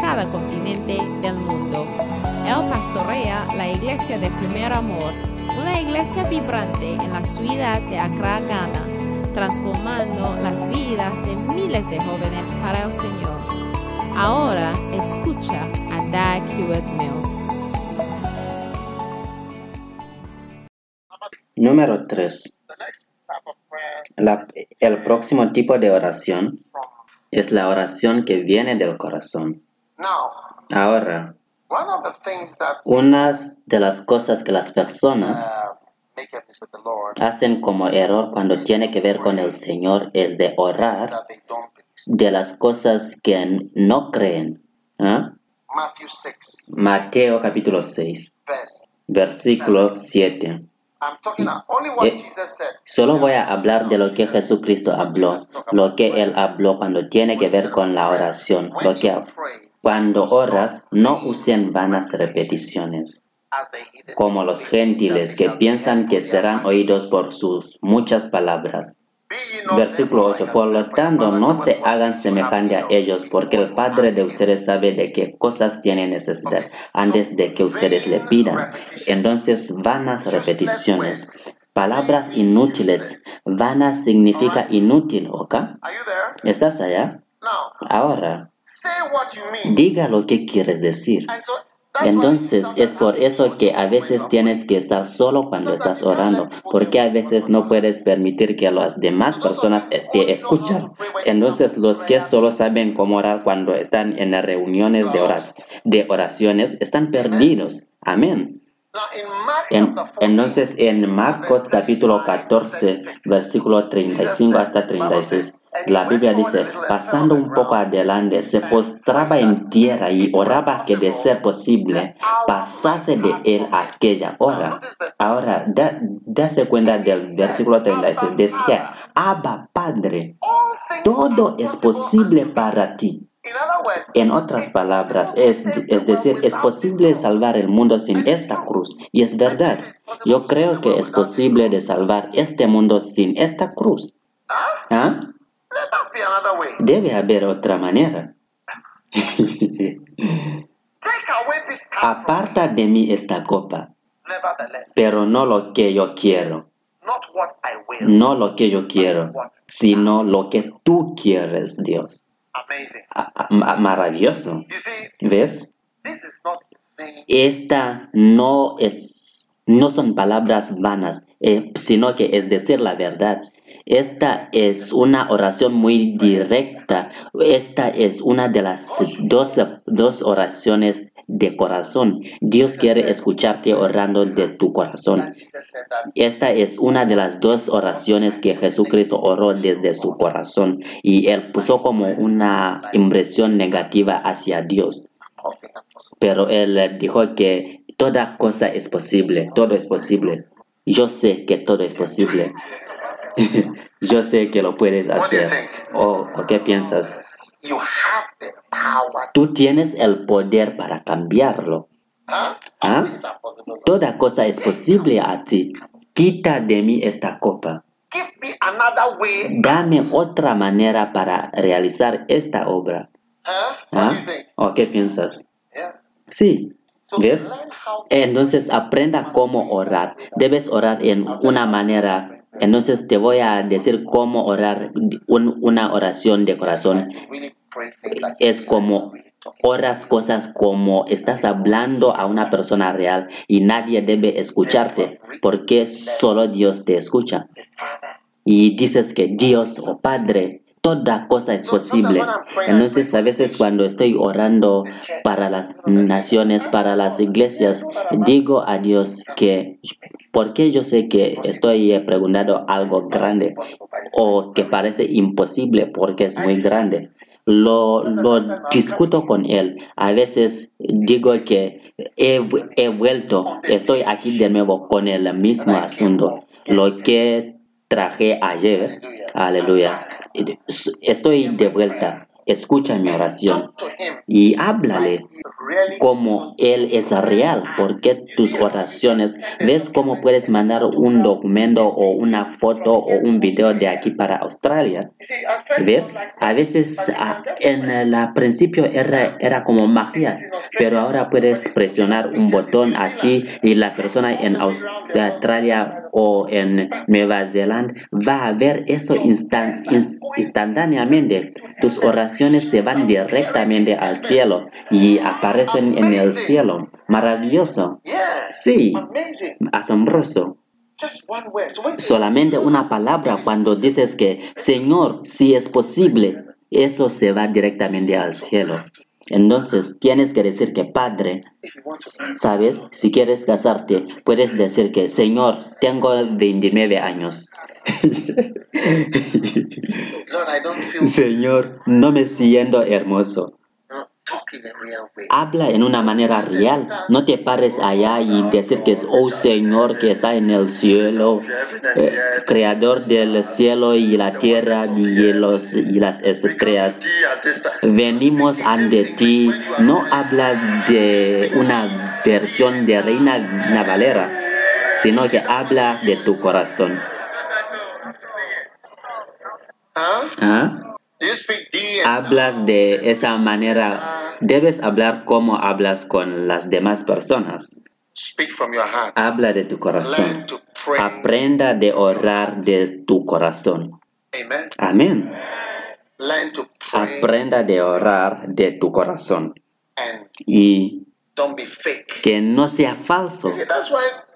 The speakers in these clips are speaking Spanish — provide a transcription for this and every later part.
cada continente del mundo. Él pastorea la iglesia de Primer Amor, una iglesia vibrante en la ciudad de Accra, Ghana, transformando las vidas de miles de jóvenes para el Señor. Ahora escucha a Dag Hewitt Mills. Número 3. el próximo tipo de oración es la oración que viene del corazón. Ahora, una de las cosas que las personas hacen como error cuando tiene que ver con el Señor es de orar de las cosas que no creen. ¿ah? Mateo capítulo 6, versículo 7. Eh, solo voy a hablar de lo que Jesucristo habló, lo que Él habló cuando tiene que ver con la oración. Lo que cuando oras, no usen vanas repeticiones, como los gentiles que piensan que serán oídos por sus muchas palabras. Versículo 8. Por lo tanto, no se hagan semejante a ellos, porque el Padre de ustedes sabe de qué cosas tiene necesidad antes de que ustedes le pidan. Entonces, vanas repeticiones, palabras inútiles. Vanas significa inútil, ¿ok? ¿Estás allá? Ahora, diga lo que quieres decir. Entonces es por eso que a veces tienes que estar solo cuando estás orando, porque a veces no puedes permitir que las demás personas te escuchen. Entonces los que solo saben cómo orar cuando están en las reuniones de, de oraciones están perdidos. Amén. Entonces en Marcos capítulo 14, versículo 35 hasta 36. La Biblia dice, pasando un poco adelante, se postraba en tierra y oraba que de ser posible pasase de él aquella hora. Ahora, dase cuenta del versículo 36. Decía, Abba Padre, todo es posible para ti. En otras palabras, es, es, decir, es posible salvar el mundo sin esta cruz. Y es verdad, yo creo que es posible de salvar este mundo sin esta cruz. ¿Ah? Debe haber otra manera. Aparta de mí esta copa, pero no lo que yo quiero. No lo que yo quiero, sino lo que tú quieres, Dios. Maravilloso. ¿Ves? Esta no es, no son palabras vanas, eh, sino que es decir la verdad. Esta es una oración muy directa. Esta es una de las dos, dos oraciones de corazón. Dios quiere escucharte orando de tu corazón. Esta es una de las dos oraciones que Jesucristo oró desde su corazón y él puso como una impresión negativa hacia Dios. Pero él dijo que toda cosa es posible, todo es posible. Yo sé que todo es posible. Yo sé que lo puedes hacer. ¿O qué piensas? Tú tienes el poder para cambiarlo. ¿Ah? Toda cosa es posible a ti. Quita de mí esta copa. Dame otra manera para realizar esta obra. ¿Ah? ¿O qué piensas? Sí. ¿Ves? Entonces aprenda cómo orar. Debes orar en una manera entonces te voy a decir cómo orar una oración de corazón. Es como oras cosas como estás hablando a una persona real y nadie debe escucharte porque solo Dios te escucha. Y dices que Dios o oh Padre toda cosa es posible. Entonces a veces cuando estoy orando para las naciones, para las iglesias, digo a Dios que porque yo sé que estoy preguntando algo grande o que parece imposible porque es muy grande. Lo, lo discuto con él. A veces digo que he, he vuelto, estoy aquí de nuevo con el mismo asunto. Lo que traje ayer, aleluya, estoy de vuelta escucha mi oración y háblale como Él es real, porque tus oraciones, ves cómo puedes mandar un documento o una foto o un video de aquí para Australia. ¿Ves? A veces en el principio era, era como magia, pero ahora puedes presionar un botón así y la persona en Australia o en Nueva Zelanda va a ver eso instantáneamente. Tus oraciones se van directamente al cielo y aparecen en el cielo. Maravilloso. Sí, asombroso. Solamente una palabra cuando dices que, Señor, si es posible, eso se va directamente al cielo. Entonces tienes que decir que Padre, ¿sabes? Si quieres casarte, puedes decir que Señor, tengo 29 años. Señor, no me siento hermoso. Habla en una manera real. No te pares allá y decir que es, oh Señor que está en el cielo, eh, creador del cielo y la tierra y, los, y las estrellas. Venimos ante ti. No habla de una versión de Reina Navalera, sino que habla de tu corazón. ¿Ah? Hablas de esa manera, debes hablar como hablas con las demás personas. Habla de tu corazón. Aprenda de orar de tu corazón. Amén. Aprenda de orar de tu corazón. Y que no sea falso.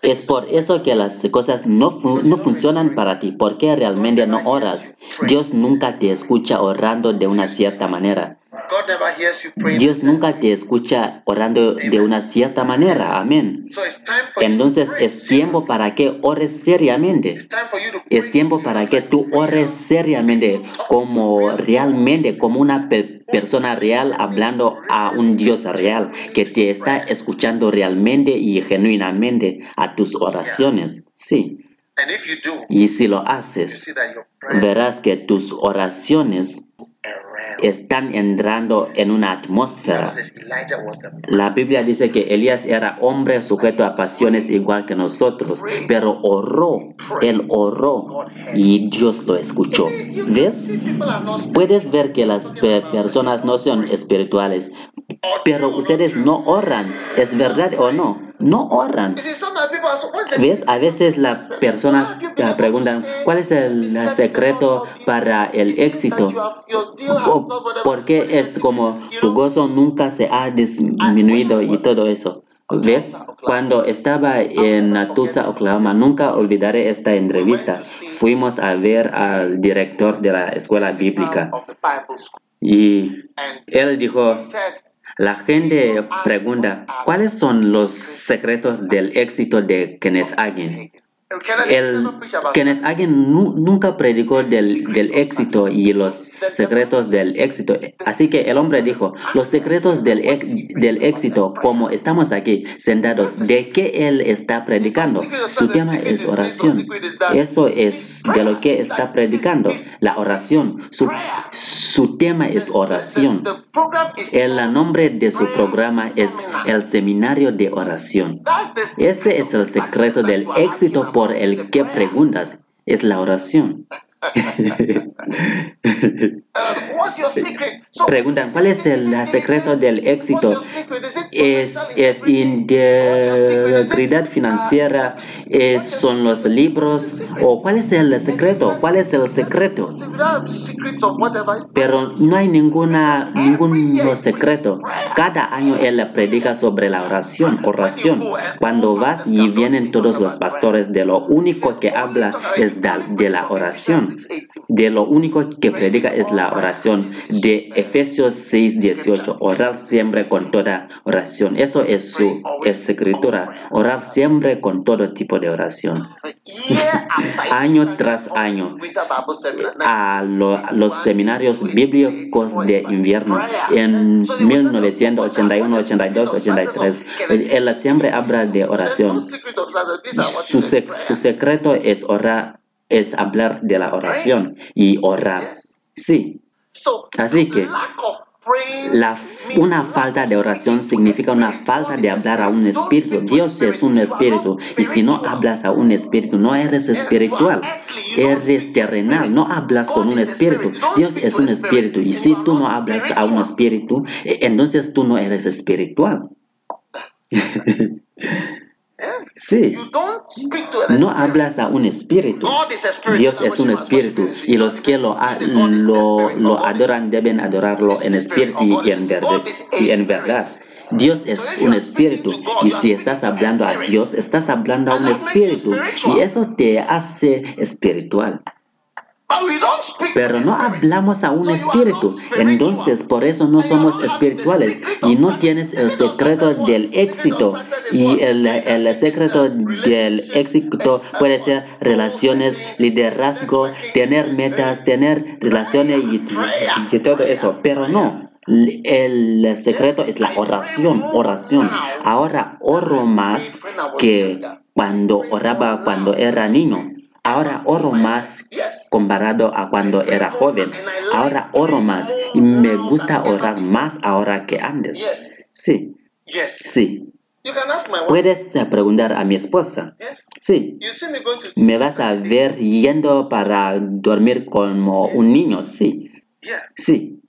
Es por eso que las cosas no, no funcionan para ti, porque realmente no oras. Dios nunca te escucha orando de una cierta manera. Dios nunca te escucha orando de una cierta manera. Amén. Entonces es tiempo para que ores seriamente. Es tiempo para que tú ores seriamente como realmente, como una persona real hablando a un Dios real que te está escuchando realmente y genuinamente a tus oraciones. Sí. Y si lo haces, verás que tus oraciones están entrando en una atmósfera. La Biblia dice que Elías era hombre sujeto a pasiones igual que nosotros, pero oró, él oró y Dios lo escuchó. ¿Ves? Puedes ver que las personas no son espirituales, pero ustedes no oran. ¿Es verdad o no? No oran. ¿Ves? A veces las personas te preguntan, ¿cuál es el secreto para el éxito? ¿Por qué es como tu gozo nunca se ha disminuido y todo eso? ¿Ves? Cuando estaba en Tulsa, Oklahoma, nunca olvidaré esta entrevista. Fuimos a ver al director de la escuela bíblica y él dijo, la gente pregunta, ¿cuáles son los secretos del éxito de Kenneth Hagin? El Kenneth Hagin nunca predicó del, éxito y los secretos del éxito. Así que el hombre dijo, los secretos del, del éxito, como estamos aquí sentados, ¿de qué él está predicando? Su tema es oración. Eso es de lo que está predicando, la oración. Su, su tema es oración. El nombre de su programa es el Seminario de Oración. Ese es el secreto del éxito por el que preguntas es la oración. Preguntan, ¿cuál es el secreto del éxito? ¿Es, es integridad financiera? ¿Es, ¿Son los libros? ¿O cuál es el secreto? ¿Cuál es el secreto? Pero no hay ninguna, ningún secreto. Cada año él predica sobre la oración, oración. Cuando vas y vienen todos los pastores, de lo único que habla es de la oración. De lo único que predica es la oración de Efesios 6, 18. Orar siempre con toda oración. Eso es su escritura. Orar siempre con todo tipo de oración. año tras año a los seminarios bíblicos de invierno en 1981, 82, 83. Él siempre habla de oración. Su, su secreto es orar es hablar de la oración y orar. Sí. Así que la, una falta de oración significa una falta de hablar a un espíritu. Dios es un espíritu y si no hablas a un espíritu no eres espiritual, eres terrenal, no hablas con un espíritu. Dios es un espíritu y si tú no hablas a un espíritu, e, entonces tú no eres espiritual. Sí. No hablas a un espíritu. Dios es un espíritu y los que lo, lo, adoran deben adorarlo en espíritu y en, y en verdad. Dios es un espíritu y si estás hablando a Dios, estás hablando a un espíritu y eso te hace espiritual. Pero no hablamos a un espíritu. Entonces, por eso no somos espirituales y no tienes el secreto del éxito. Y el, el secreto del éxito puede ser relaciones, liderazgo, tener metas, tener relaciones y, todo eso. Pero no. El secreto es la oración, oración. Ahora oro más que cuando oraba cuando era niño. Ahora oro más comparado a cuando era joven. Ahora oro más y me gusta orar más ahora que antes. Sí. Sí. Puedes preguntar a mi esposa. Sí. ¿Me vas a ver yendo para dormir como un niño? Sí. Sí.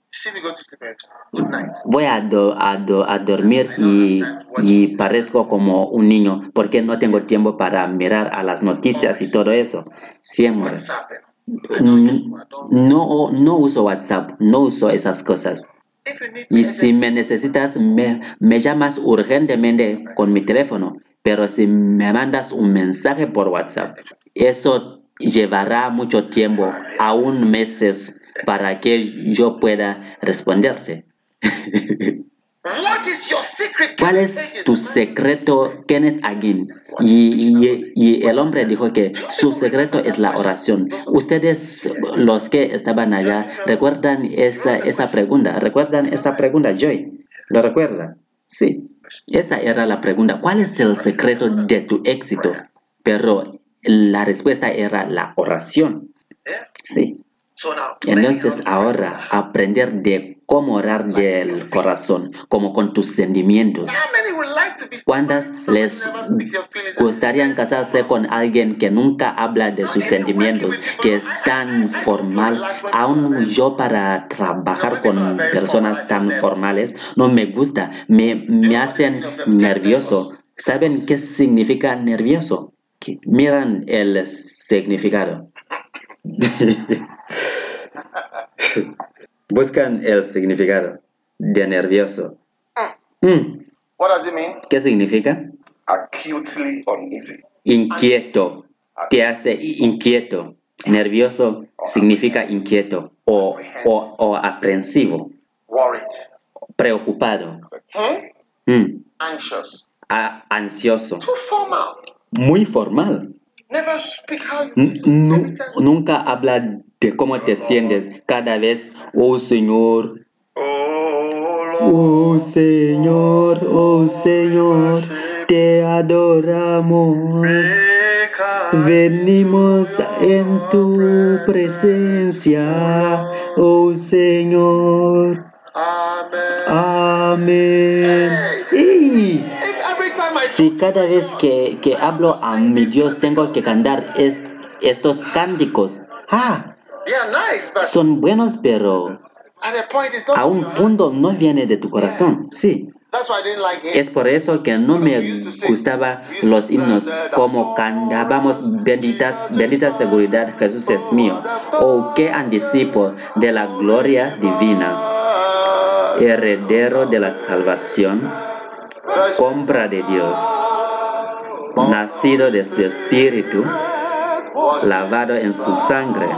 Voy a, a, dormir y, y, parezco como un niño porque no tengo tiempo para mirar a las noticias y todo eso. Siempre. No, no uso WhatsApp, no uso esas cosas. Y si me necesitas, me, me llamas urgentemente con mi teléfono, pero si me mandas un mensaje por WhatsApp, eso llevará mucho tiempo, aún meses para que yo pueda responderte. ¿Cuál es tu secreto, Kenneth Agin? Y, el hombre dijo que su secreto es la oración. Ustedes, los que estaban allá, ¿recuerdan esa, esa pregunta? ¿Recuerdan esa pregunta, Joy? ¿Lo recuerda? Sí. Esa era la pregunta. ¿Cuál es el secreto de tu éxito? Pero la respuesta era la oración. Sí. Entonces ahora aprender de cómo orar del corazón, como con tus sentimientos. ¿Cuántas les gustaría casarse con alguien que nunca habla de sus sentimientos, que es tan formal? Aún yo para trabajar con personas tan formales no me gusta, me, me hacen nervioso. ¿Saben qué significa nervioso? Miran el significado. Buscan el significado de nervioso. Mm. ¿Qué significa? Acutely uneasy. Inquieto. Te hace inquieto. Nervioso significa inquieto o, o, aprensivo. Preocupado. Mm. ansioso. Muy formal nunca habla de cómo te sientes cada vez, oh Señor. Oh Señor, oh Señor, te adoramos. Venimos en tu presencia, oh Señor. Amén. Si cada vez que, que, hablo a mi Dios tengo que cantar estos cánticos, ah, son buenos, pero a un punto no viene de tu corazón. Sí. Es por eso que no me gustaba los himnos como cantábamos benditas, bendita seguridad, Jesús es mío, o que anticipo de la gloria divina, heredero de la salvación compra de Dios, nacido de su espíritu, lavado en su sangre,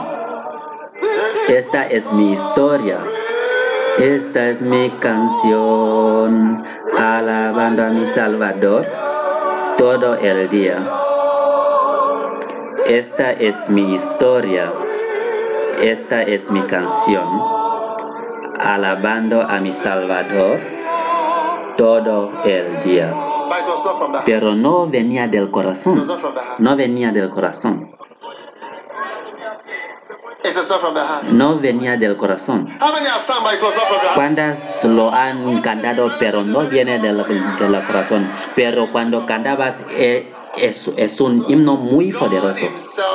Esta es mi historia. Esta es mi canción, alabando a mi Salvador todo el día. Esta es mi historia. Esta es mi canción, alabando a mi Salvador todo el día. Pero no venía del corazón. No venía del corazón. No venía del corazón. ¿Cuántas lo han cantado pero no viene del, del corazón? Pero cuando cantabas eh, es, es, un himno muy poderoso.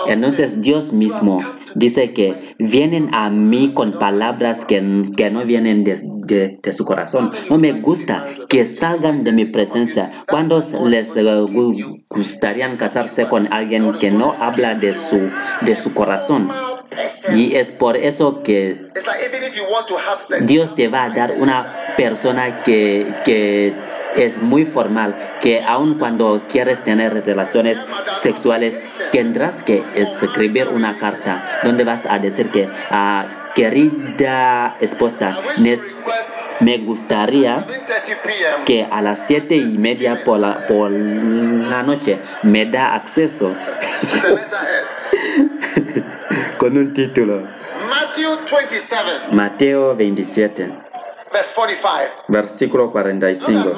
Entonces Dios mismo dice que vienen a mí con palabras que, que no vienen de, de, su corazón. No me gusta que salgan de mi presencia. Cuando les gustaría casarse con alguien que no habla de su, de su corazón? Y es por eso que Dios te va a dar una persona que, que es muy formal, que aun cuando quieres tener relaciones sexuales, tendrás que escribir una carta donde vas a decir que, ah, querida esposa, me gustaría que a las siete y media por la, por la noche me da acceso con un título. Mateo 27. Versículo 45.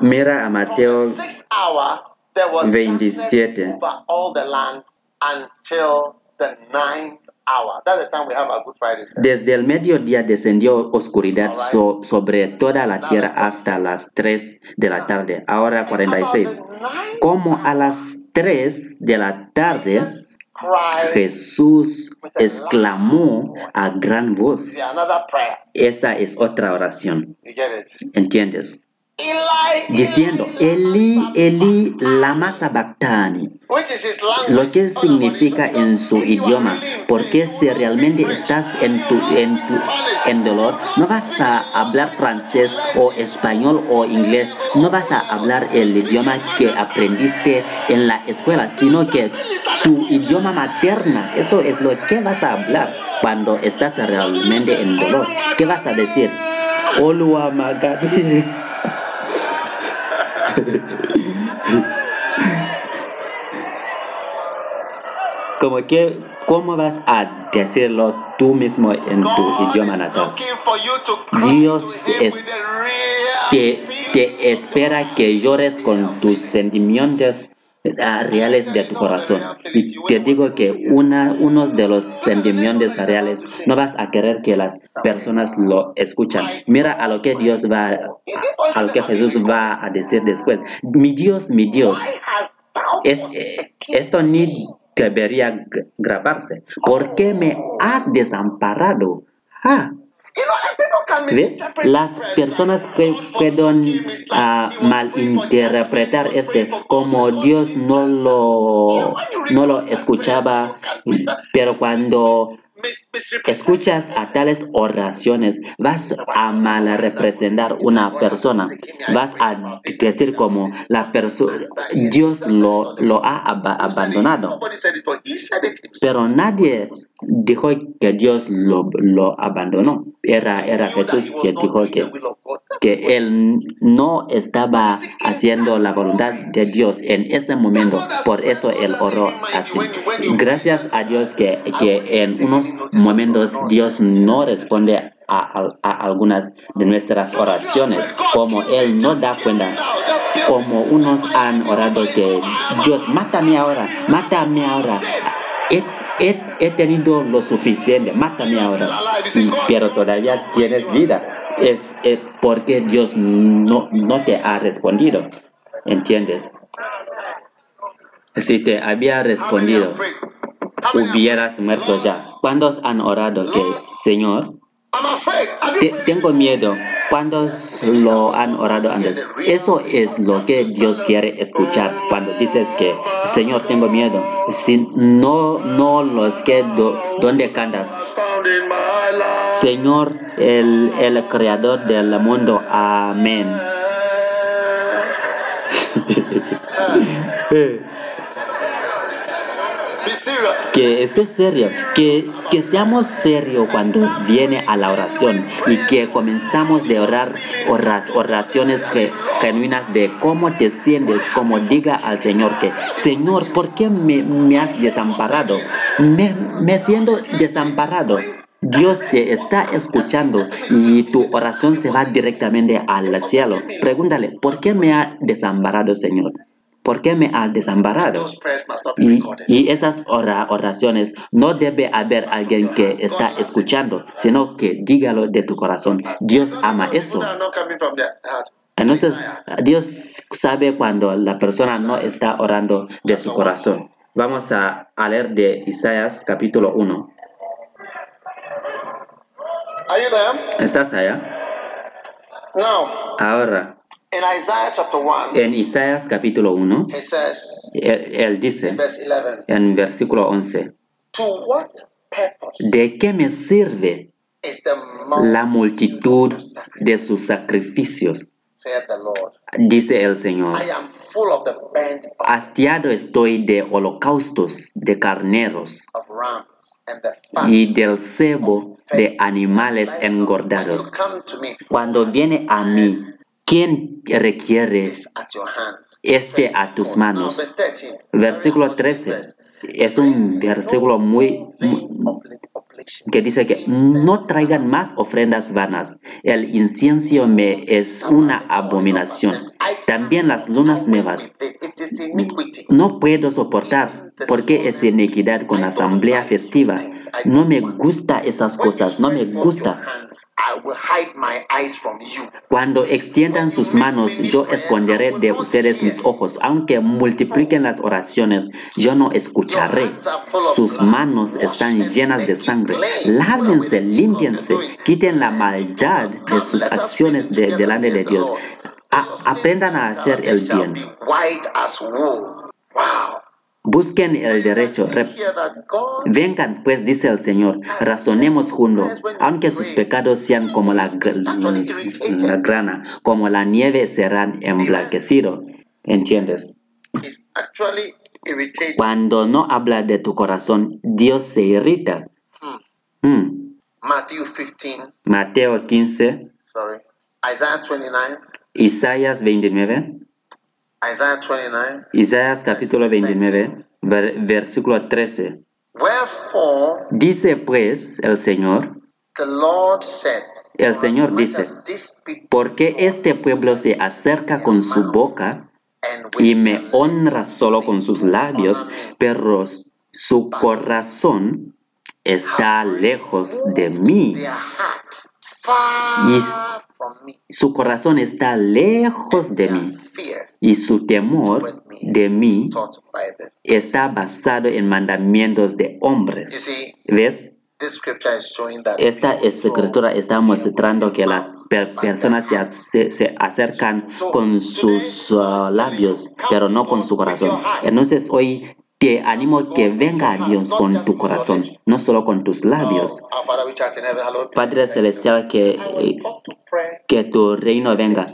Mira a Mateo 27. Desde el mediodía descendió oscuridad sobre toda la tierra hasta las 3 de la tarde. Ahora 46. Como a las 3 de la tarde Jesús exclamó a gran voz. Esa es otra oración. ¿Entiendes? Diciendo, Eli, Eli, lama sabactani, lo que significa en su idioma, porque si realmente estás en, tu, en, tu, en dolor, no vas a hablar francés o español o inglés, no vas a hablar el idioma que aprendiste en la escuela, sino que tu idioma materna, eso es lo que vas a hablar cuando estás realmente en dolor. ¿Qué vas a decir? Olua Magabi. Como que, ¿cómo vas a decirlo tú mismo en tu idioma natal? Dios es, te, te espera que llores con tus sentimientos reales de tu corazón. Y te digo que una, uno de los sentimientos reales no vas a querer que las personas lo escuchan. Mira a lo que Dios va, a lo que Jesús va a decir después. Mi Dios, mi Dios, es, esto ni debería grabarse. ¿Por qué me has desamparado? Ah, las personas que pueden uh, malinterpretar este como Dios no lo, no lo escuchaba, pero cuando escuchas a tales oraciones, vas a mal representar una persona. Vas a decir como la persona, Dios lo, lo ha abandonado. Pero nadie dijo que Dios lo, lo abandonó. Era, era Jesús que dijo que, que él no estaba haciendo la voluntad de Dios en ese momento. Por eso él oró así. Gracias a Dios que, que en unos momentos Dios no responde a, algunas de nuestras oraciones, como Él nos da cuenta, como unos han orado que Dios, mátame ahora, mátame ahora. He, tenido lo suficiente, mátame ahora, pero todavía tienes vida. Es porque Dios no, no te ha respondido. ¿Entiendes? Si te había respondido, hubieras muerto ya. ¿Cuántos han orado que, Señor, tengo miedo? ¿Cuántos lo han orado antes? Eso es lo que Dios quiere escuchar cuando dices que, Señor, tengo miedo. Si no, no los que donde cantas. Señor, el, el creador del mundo. Amén. que esté serio, que, que seamos serios cuando viene a la oración y que comenzamos de orar oraciones genuinas de cómo te sientes, como diga al Señor que, Señor, ¿por qué me, has desamparado? Me, me siento desamparado. Dios te está escuchando y tu oración se va directamente al cielo. Pregúntale, ¿por qué me ha desamparado, Señor? ¿Por qué me ha desamparado? Y, esas oraciones no debe haber alguien que está escuchando, sino que dígalo de tu corazón. Dios ama eso. Entonces, Dios sabe cuando la persona no está orando de su corazón. Vamos a, leer de Isaías capítulo 1. ¿Estás allá? Ahora. En Isaías capítulo 1, él, dice en versículo 11, ¿de qué me sirve la multitud de sus sacrificios? Dice el Señor, hastiado estoy de holocaustos de carneros y del cebo de animales engordados. Cuando viene a mí ¿Quién requiere este a tus manos? Versículo 13 es un versículo muy, que dice que no traigan más ofrendas vanas. El incienso me es una abominación. También las lunas nuevas. No puedo soportar porque es iniquidad con asamblea festiva. No me gusta esas cosas, no me gusta. Cuando extiendan sus manos, yo esconderé de ustedes mis ojos. Aunque multipliquen las oraciones, yo no escucharé. Sus manos están llenas de sangre. Lávense, límpiense, quiten la maldad de sus acciones delante de Dios. aprendan a hacer el bien. Busquen el derecho. Vengan, pues, dice el Señor, razonemos juntos, aunque sus pecados sean como la, grana, como la nieve serán emblanquecidos. ¿Entiendes? Cuando no habla de tu corazón, Dios se irrita. Hmm. Hmm. Mateo 15. Isaías 29. Isaías capítulo 29, versículo 13. Dice pues el Señor, el Señor dice, porque este pueblo se acerca con su boca y me honra solo con sus labios, pero su corazón está lejos de mí. Y su corazón está lejos de mí y su temor de mí está basado en mandamientos de hombres. ¿Ves? Esta escritura está mostrando que las personas se, acercan con sus uh, labios, pero no con su corazón. Entonces hoy te animo que venga a Dios con tu corazón, no solo con tus labios. Padre Celestial, que, que tu reino venga.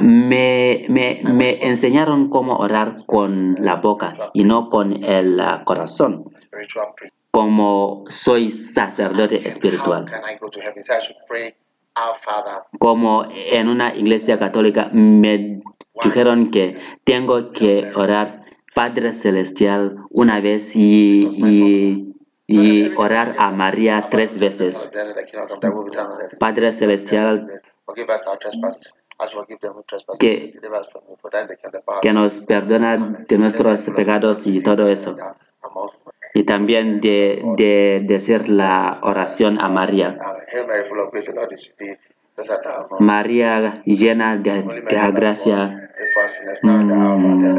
Me, me, me enseñaron cómo orar con la boca y no con el uh, corazón como soy sacerdote espiritual. Como en una iglesia católica me dijeron que tengo que orar Padre Celestial una vez y, y, orar a María tres veces. Padre Celestial, que, que nos perdona de nuestros pecados y todo eso. Y también de, de decir la oración a María. María llena de, de gracia,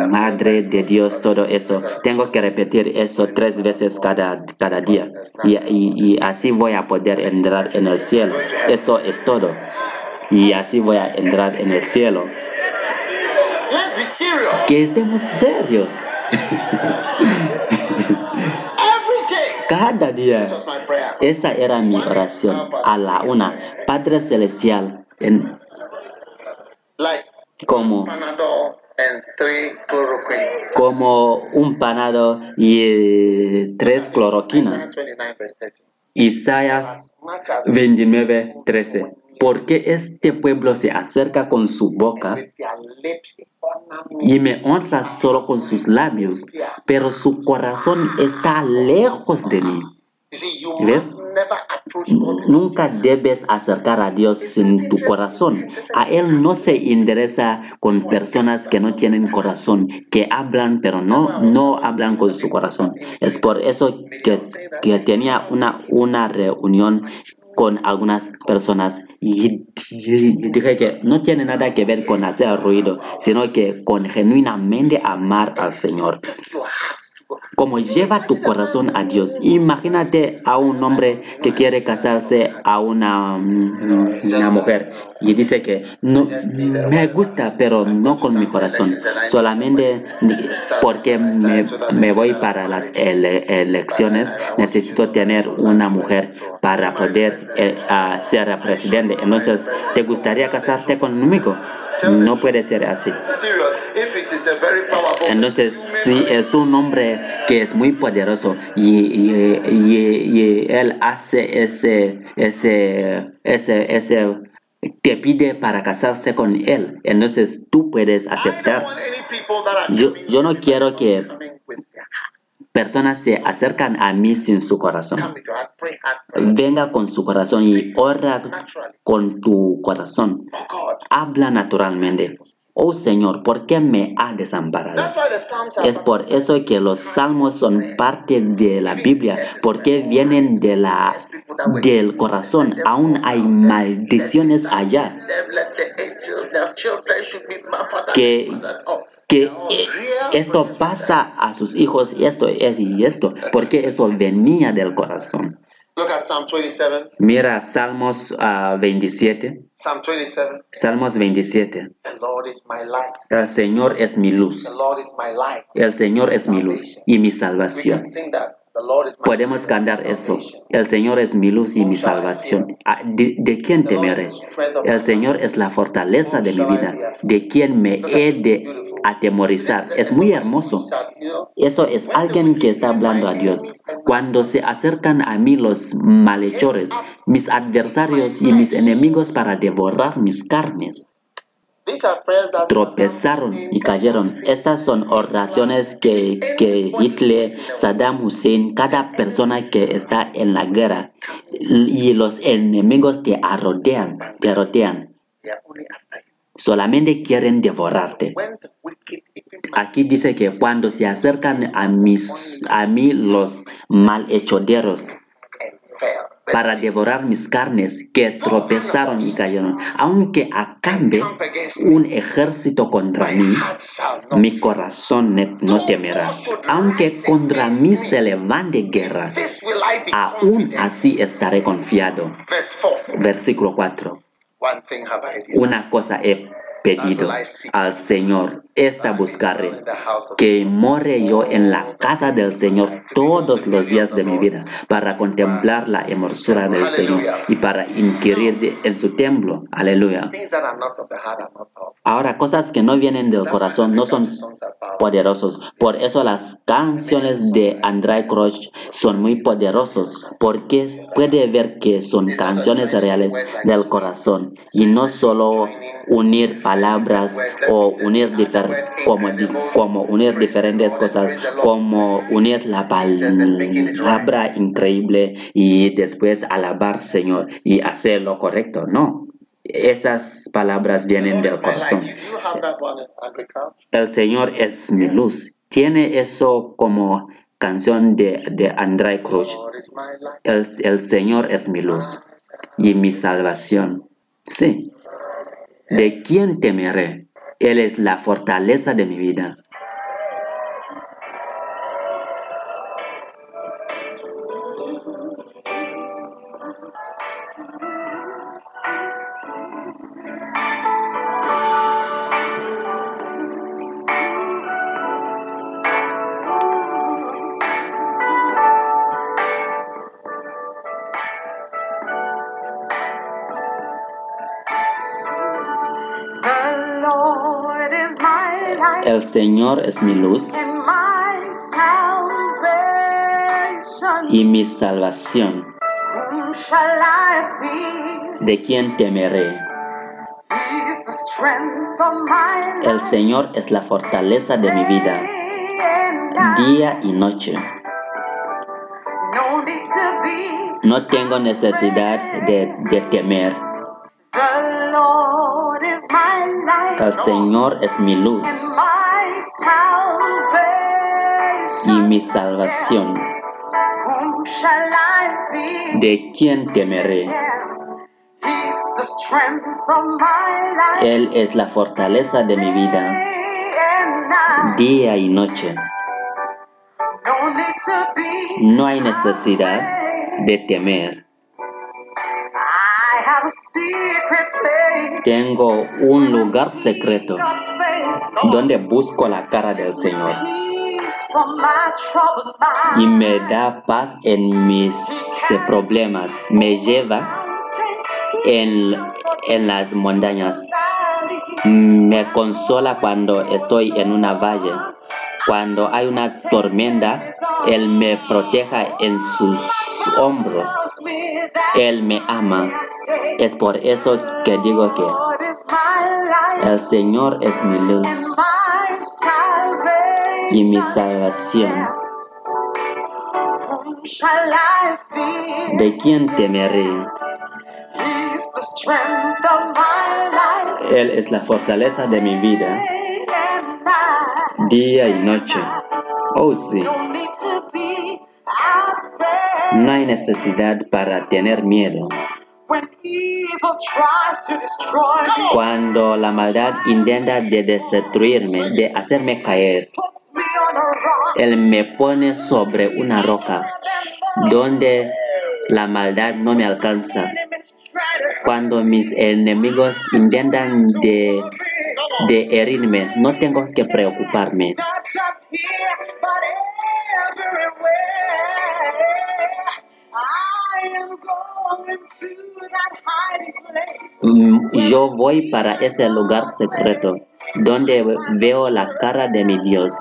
Madre de Dios, todo eso. Tengo que repetir eso tres veces cada, cada día. Y, y, así voy a poder entrar en el cielo. Esto es todo. Y así voy a entrar en el cielo. Que estemos serios. Cada día. Esa era mi oración a la una. Padre Celestial, en, como como un panado y eh, tres cloroquina. Isaías 29, 13. Porque este pueblo se acerca con su boca y me honra solo con sus labios, pero su corazón está lejos de mí. ¿Ves? Nunca debes acercar a Dios sin tu corazón. A Él no se interesa con personas que no tienen corazón, que hablan pero no, no hablan con su corazón. Es por eso que, que tenía una, una reunión con algunas personas y, dije que no tiene nada que ver con hacer ruido, sino que con genuinamente amar al Señor como lleva tu corazón a Dios. Imagínate a un hombre que quiere casarse a una, mm, una mujer y dice que no me gusta, pero no con mi corazón, solamente porque me, me voy para las elecciones, necesito tener una mujer para poder eh, ser presidente. Entonces, ¿te gustaría casarte conmigo? No puede ser así. Entonces, si es un hombre que es muy poderoso y, y, él hace ese, ese, ese, ese, te pide para casarse con él, entonces tú puedes aceptar. Yo, yo no quiero que personas se acercan a mí sin su corazón. Venga con su corazón y ora con tu corazón. Habla naturalmente. Oh Señor, ¿por qué me has desamparado? Es por eso que los salmos son parte de la Biblia, porque vienen de la, del corazón. Aún hay maldiciones allá. Que que eh, esto pasa a sus hijos esto es y esto, porque eso venía del corazón. Mira Salmos 27. Ah, Salmos 27. El Señor es mi luz. El Señor es mi luz y mi salvación. Podemos cantar eso. El Señor es mi luz y mi salvación. Ah, ¿De, quién temeré? El Señor es la fortaleza de mi vida. ¿De quién me he de atemorizar? Es muy hermoso. Eso es alguien que está hablando a Dios. Cuando se acercan a mí los malhechores, mis adversarios y mis enemigos para devorar mis carnes, tropezaron y cayeron. Estas son oraciones que, Hitler, Saddam Hussein, cada persona que está en la guerra y los enemigos te rodean, te rodean. Solamente quieren devorarte. Aquí dice que cuando se acercan a, mis, a mí los malhechores, para devorar mis carnes que tropezaron y cayeron. Aunque acampe un ejército contra mí, mi corazón no temerá. Aunque contra mí se levante guerra, aún así estaré confiado. Versículo 4. Una cosa he pedido al Señor. Esta buscaré, que more yo en la casa del Señor todos los días de mi vida, para contemplar la hermosura del Señor y para inquirir en su templo. Aleluya. Ahora, cosas que no vienen del corazón no son poderosos. Por eso las canciones de André Crouch son muy poderosos, porque puede ver que son canciones reales del corazón y no solo unir palabras o unir diferentes como, como unir diferentes cosas, como unir la palabra increíble y después alabar Señor y hacer lo correcto. No, esas palabras vienen del corazón. El Señor es mi luz. Tiene eso como canción de, de André Cruz. El, el Señor es mi luz y mi salvación. Sí. ¿De quién temeré? Él es la fortaleza de mi vida. Señor es mi luz y mi salvación. ¿De quién temeré? El Señor es la fortaleza de mi vida, día y noche. No tengo necesidad de, de temer. El Señor es mi luz y mi salvación. ¿De quién temeré? Él es la fortaleza de mi vida, día y noche. No hay necesidad de temer. Tengo un lugar secreto donde busco la cara del Señor y me da paz en mis problemas. Me lleva en, en las montañas. Me consola cuando estoy en una valle. Cuando hay una tormenta, Él me proteja en sus hombros. Él me ama. Es por eso que digo que el Señor es mi luz y mi salvación. ¿De quién temeré? Él es la fortaleza de mi vida, día y noche. Oh sí. No hay necesidad para tener miedo. Cuando la maldad intenta de destruirme, de hacerme caer, Él me pone sobre una roca donde la maldad no me alcanza. Cuando mis enemigos intentan de, de herirme, no tengo que preocuparme. Mm, yo voy para ese lugar secreto donde veo la cara de mi Dios.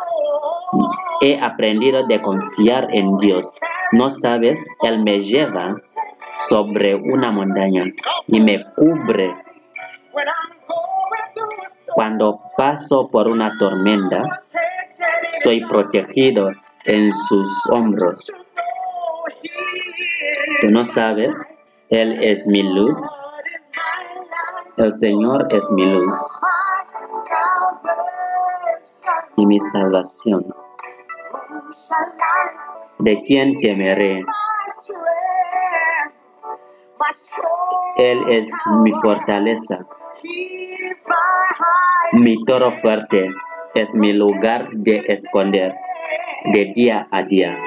He aprendido de confiar en Dios. No sabes, Él me lleva sobre una montaña y me cubre. Cuando paso por una tormenta, soy protegido en sus hombros. ¿Tú no sabes? Él es mi luz. El Señor es mi luz y mi salvación. ¿De quién temeré? Él es mi fortaleza, mi toro fuerte, es mi lugar de esconder de día a día.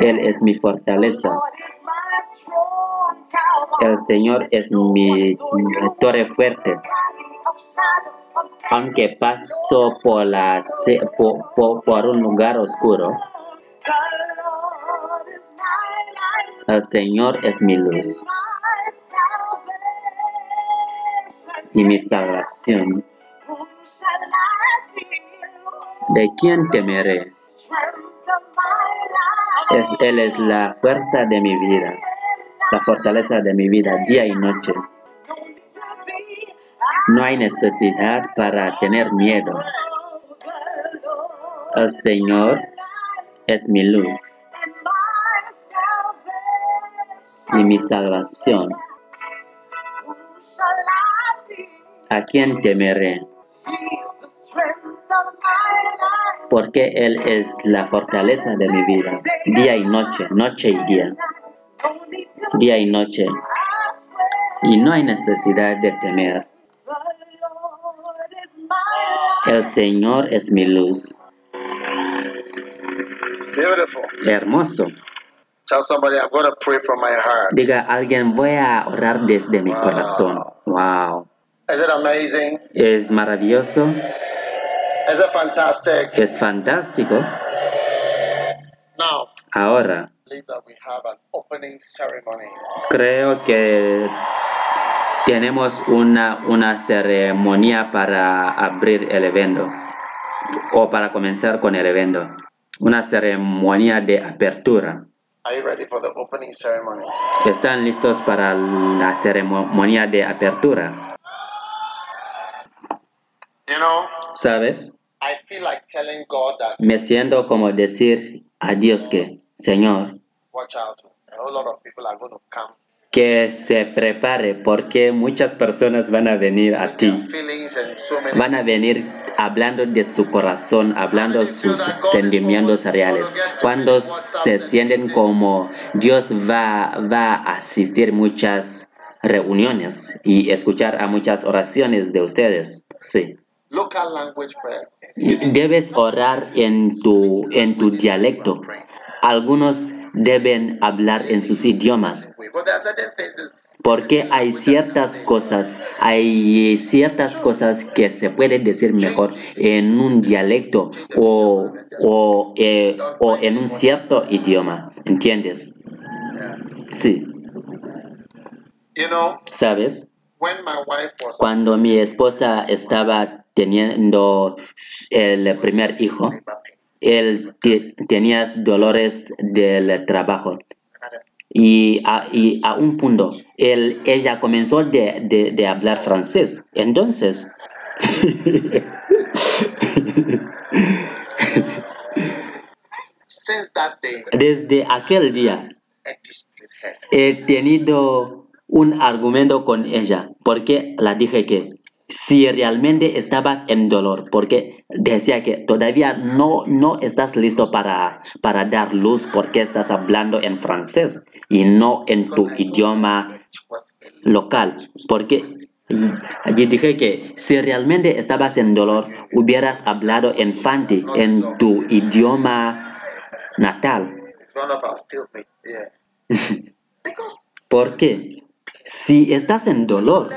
Él es mi fortaleza. El Señor es mi, torre fuerte. Aunque paso por, un lugar oscuro, el Señor es mi luz y mi salvación. ¿De quién temeré? Es, él es la fuerza de mi vida, la fortaleza de mi vida día y noche. No hay necesidad para tener miedo. El Señor es mi luz y mi salvación. ¿A quién temeré? Porque Él es la fortaleza de mi vida, día y noche, noche y día, día y noche. Y no hay necesidad de temer. El Señor es mi luz. Hermoso. Diga alguien, voy a orar desde mi corazón. Wow. Es maravilloso. Es fantástico. Ahora, creo que tenemos una, una ceremonia para abrir el evento o para comenzar con el evento. Una ceremonia de apertura. ¿Están listos para la ceremonia de apertura? ¿Sabes? Me siento como decir a Dios que, Señor, que se prepare porque muchas personas van a venir a ti. Van a venir hablando de su corazón, hablando sus sentimientos reales. Cuando se sienten como Dios va, va a asistir muchas reuniones y escuchar a muchas oraciones de ustedes. Sí. Debes orar en tu, en tu dialecto. Algunos deben hablar en sus idiomas. Porque hay ciertas cosas, hay ciertas cosas que se pueden decir mejor en un dialecto o, o, eh, o en un cierto idioma. ¿Entiendes? Sí. ¿Sabes? Cuando mi esposa estaba teniendo el primer hijo, él tenía dolores del trabajo. Y a, y a un punto, él, ella comenzó de, de, hablar francés. Entonces, desde aquel día, he tenido un argumento con ella, porque la dije que si realmente estabas en dolor, porque decía que todavía no, no estás listo para, para dar luz porque estás hablando en francés y no en tu idioma local, porque allí dije que si realmente estabas en dolor, hubieras hablado en Fanti, en tu idioma natal. ¿Por qué? Si estás en dolor,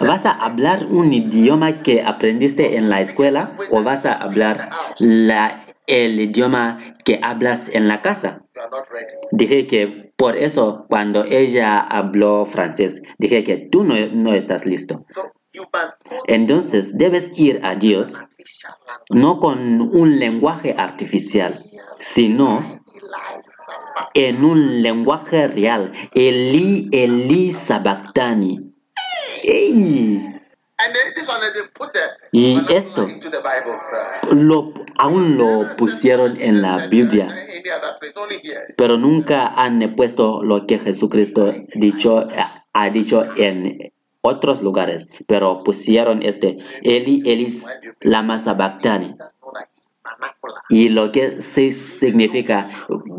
¿vas a hablar un idioma que aprendiste en la escuela o vas a hablar el idioma que hablas en la casa? Dije que por eso cuando ella habló francés, dije que tú no, no estás listo. Entonces debes ir a Dios no con un lenguaje artificial, sino en un lenguaje real. Eli, Eli Sabactani. Y esto lo, aún lo pusieron en la Biblia, pero nunca han puesto lo que Jesucristo dicho, ha dicho en otros lugares, pero pusieron este Eli, Eli, Lama Sabactani. Y lo que sí significa,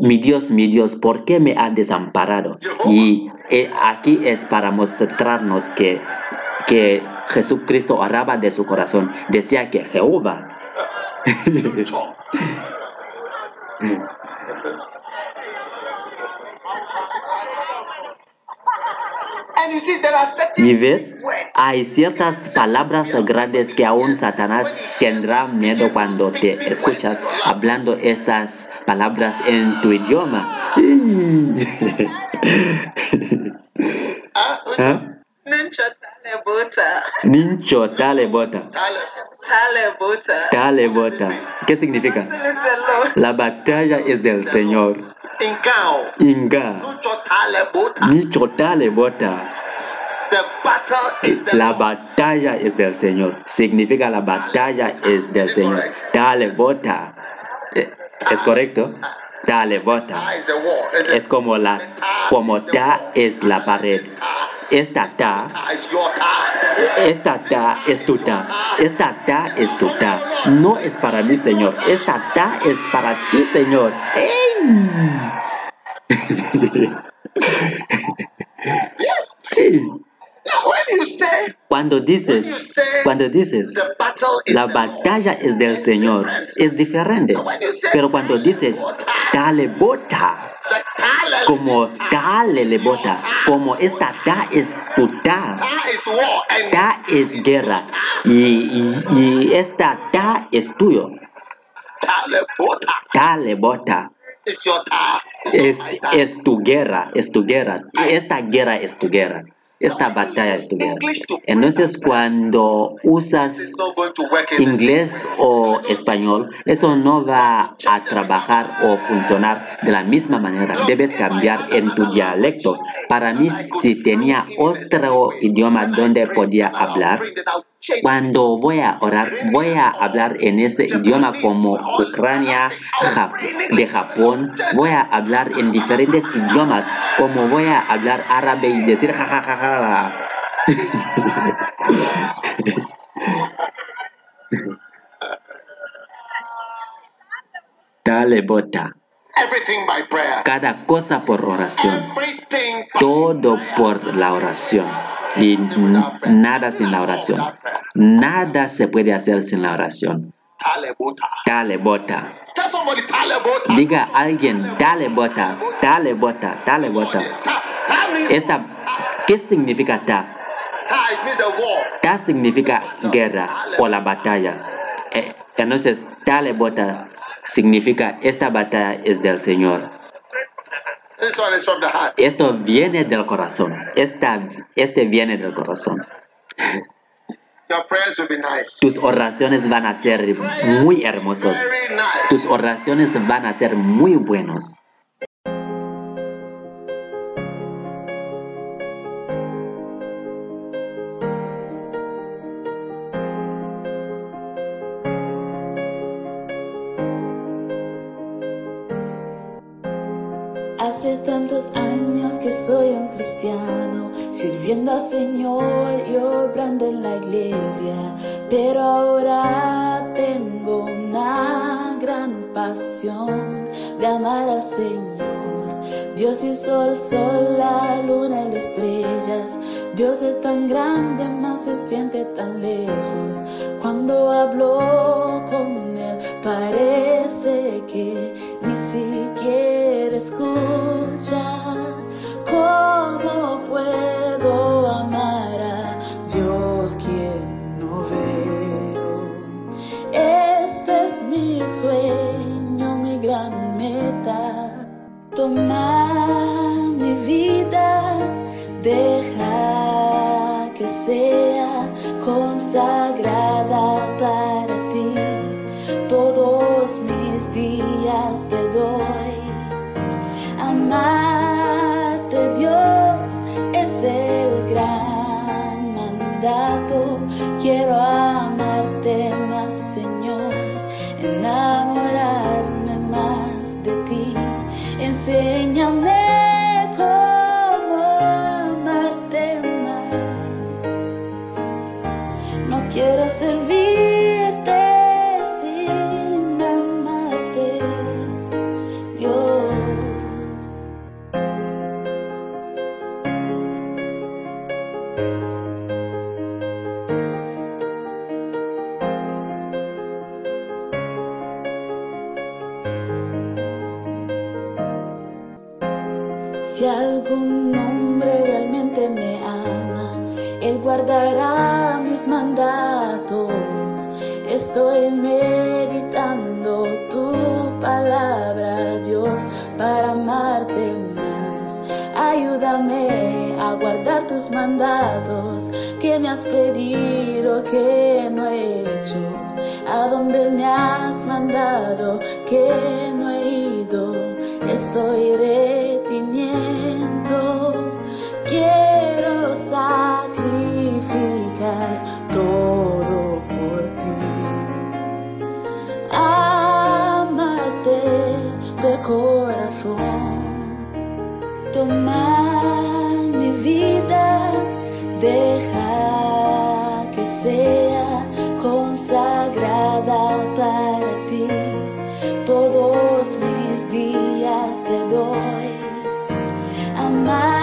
mi Dios, mi Dios, ¿por qué me ha desamparado? Y eh, aquí es para mostrarnos que, que Jesucristo oraba de su corazón. Decía que Jehová. Y ves, hay ciertas palabras grandes que aún Satanás tendrá miedo cuando te escuchas hablando esas palabras en tu idioma. ¿Ah? Nincho talebota. Talebota. Talebota. ¿Qué significa? La batalla es del Señor. Inga. Nincho talebota. La batalla es del Señor. Significa la batalla es del Señor. Talebota. Eh, ¿Es correcto? Talebota. Es como la como ta es la pared. Esta ta, esta ta es tu ta, esta ta es tu ta. No es para mí, Señor. Esta ta es para ti, Señor. Sí. Cuando dices, cuando dices, la batalla es del Señor, es diferente. Pero cuando dices, dale bota, como dale le bota, como esta ta es tu ta, ta es guerra y, y, esta ta es tuyo. Dale bota. Es, es tu guerra, es tu guerra. Esta guerra es tu guerra. Esta batalla estuviera. Entonces, cuando usas inglés o español, eso no va a trabajar o funcionar de la misma manera. Debes cambiar en tu dialecto. Para mí, si tenía otro idioma donde podía hablar, cuando voy a orar, voy a hablar en ese idioma como Ucrania, de Japón. Voy a hablar en diferentes idiomas, como voy a hablar árabe y decir jajajaja. Dale bota. Cada cosa por oración. Todo por la oración. Y nada sin la oración. Nada se puede hacer sin la oración. Dale bota. Diga a alguien, dale bota, dale bota, dale bota. Esta, ¿Qué significa ta? Ta significa guerra o la batalla. Eh, entonces, dale bota significa esta batalla es del Señor. Esto viene del corazón. Esta, este viene del corazón. Tus oraciones van a ser muy hermosos. Tus oraciones van a ser muy buenos. Señor y obrando en la iglesia, pero ahora tengo una gran pasión de amar al Señor. Dios hizo el sol, la luna y las estrellas. Dios es tan grande, más se siente tan lejos. Cuando hablo con Él, parece que Toma mi vida, deja que sea consagrada para ti. Todos mis días te doy. Amarte Dios es el gran mandato. Quiero Amarte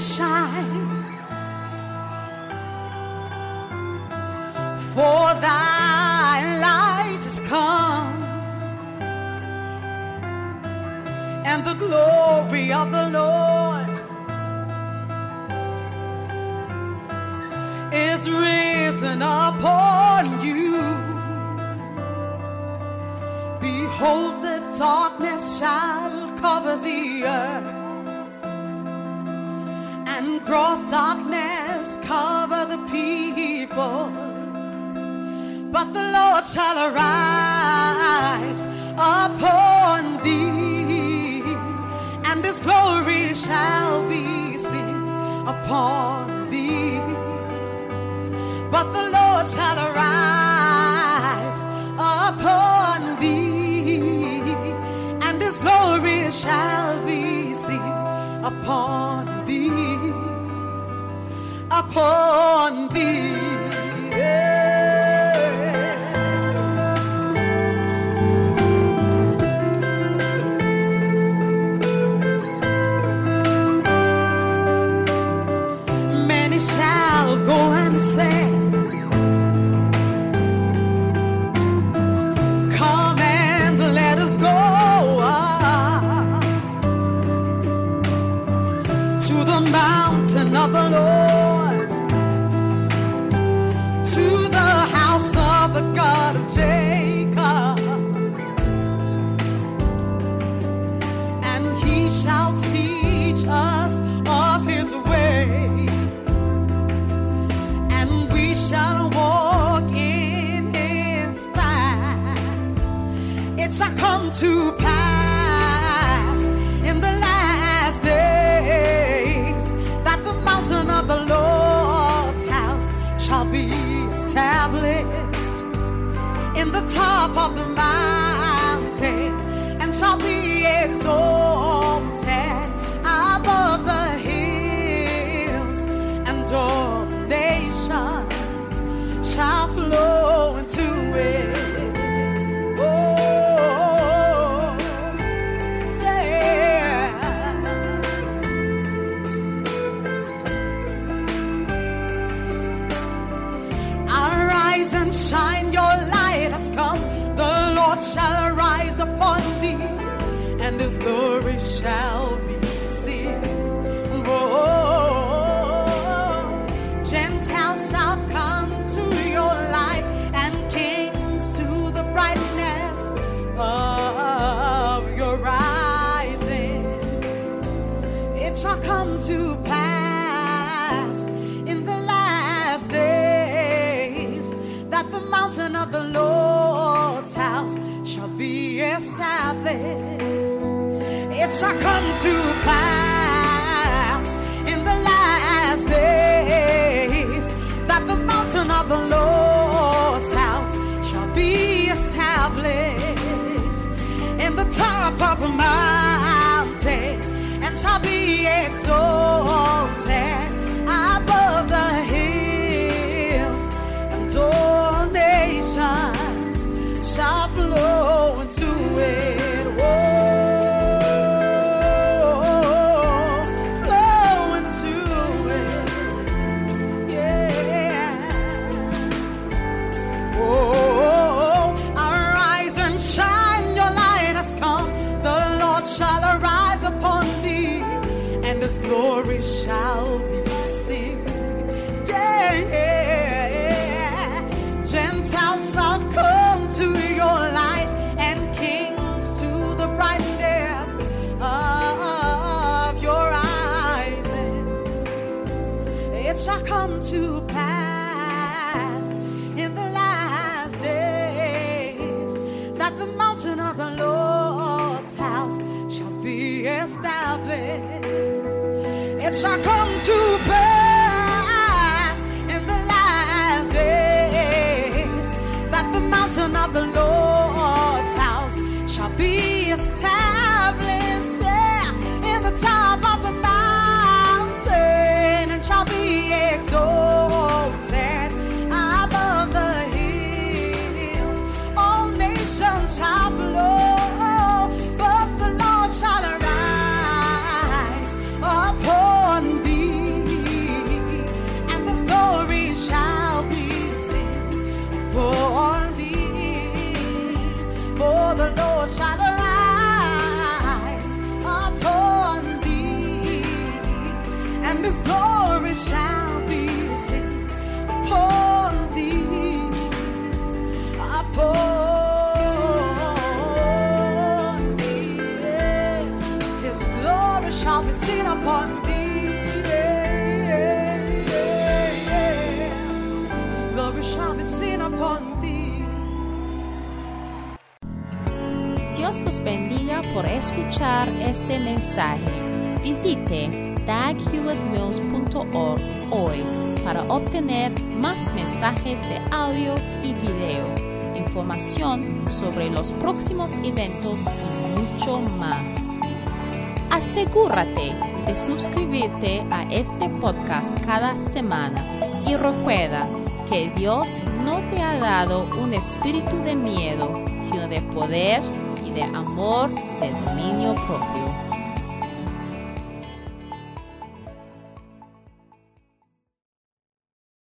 shine. For thy light is come, and the glory of the Darkness cover the people, but the Lord shall arise upon thee, and his glory shall be seen upon thee. But the Lord shall arise upon thee, and his glory shall be seen upon upon it shall come to pass in the last days that the mountain of the Lord's house shall be established. It shall come to pass. shall be exalted. shall come to pass in the last days that the mountain of the Lord's house shall be established. por escuchar este mensaje. Visite daghewittmills.org hoy para obtener más mensajes de audio y video, información sobre los próximos eventos y mucho más. Asegúrate de suscribirte a este podcast cada semana y recuerda que Dios no te ha dado un espíritu de miedo, sino de poder, de amor, de dominio propio.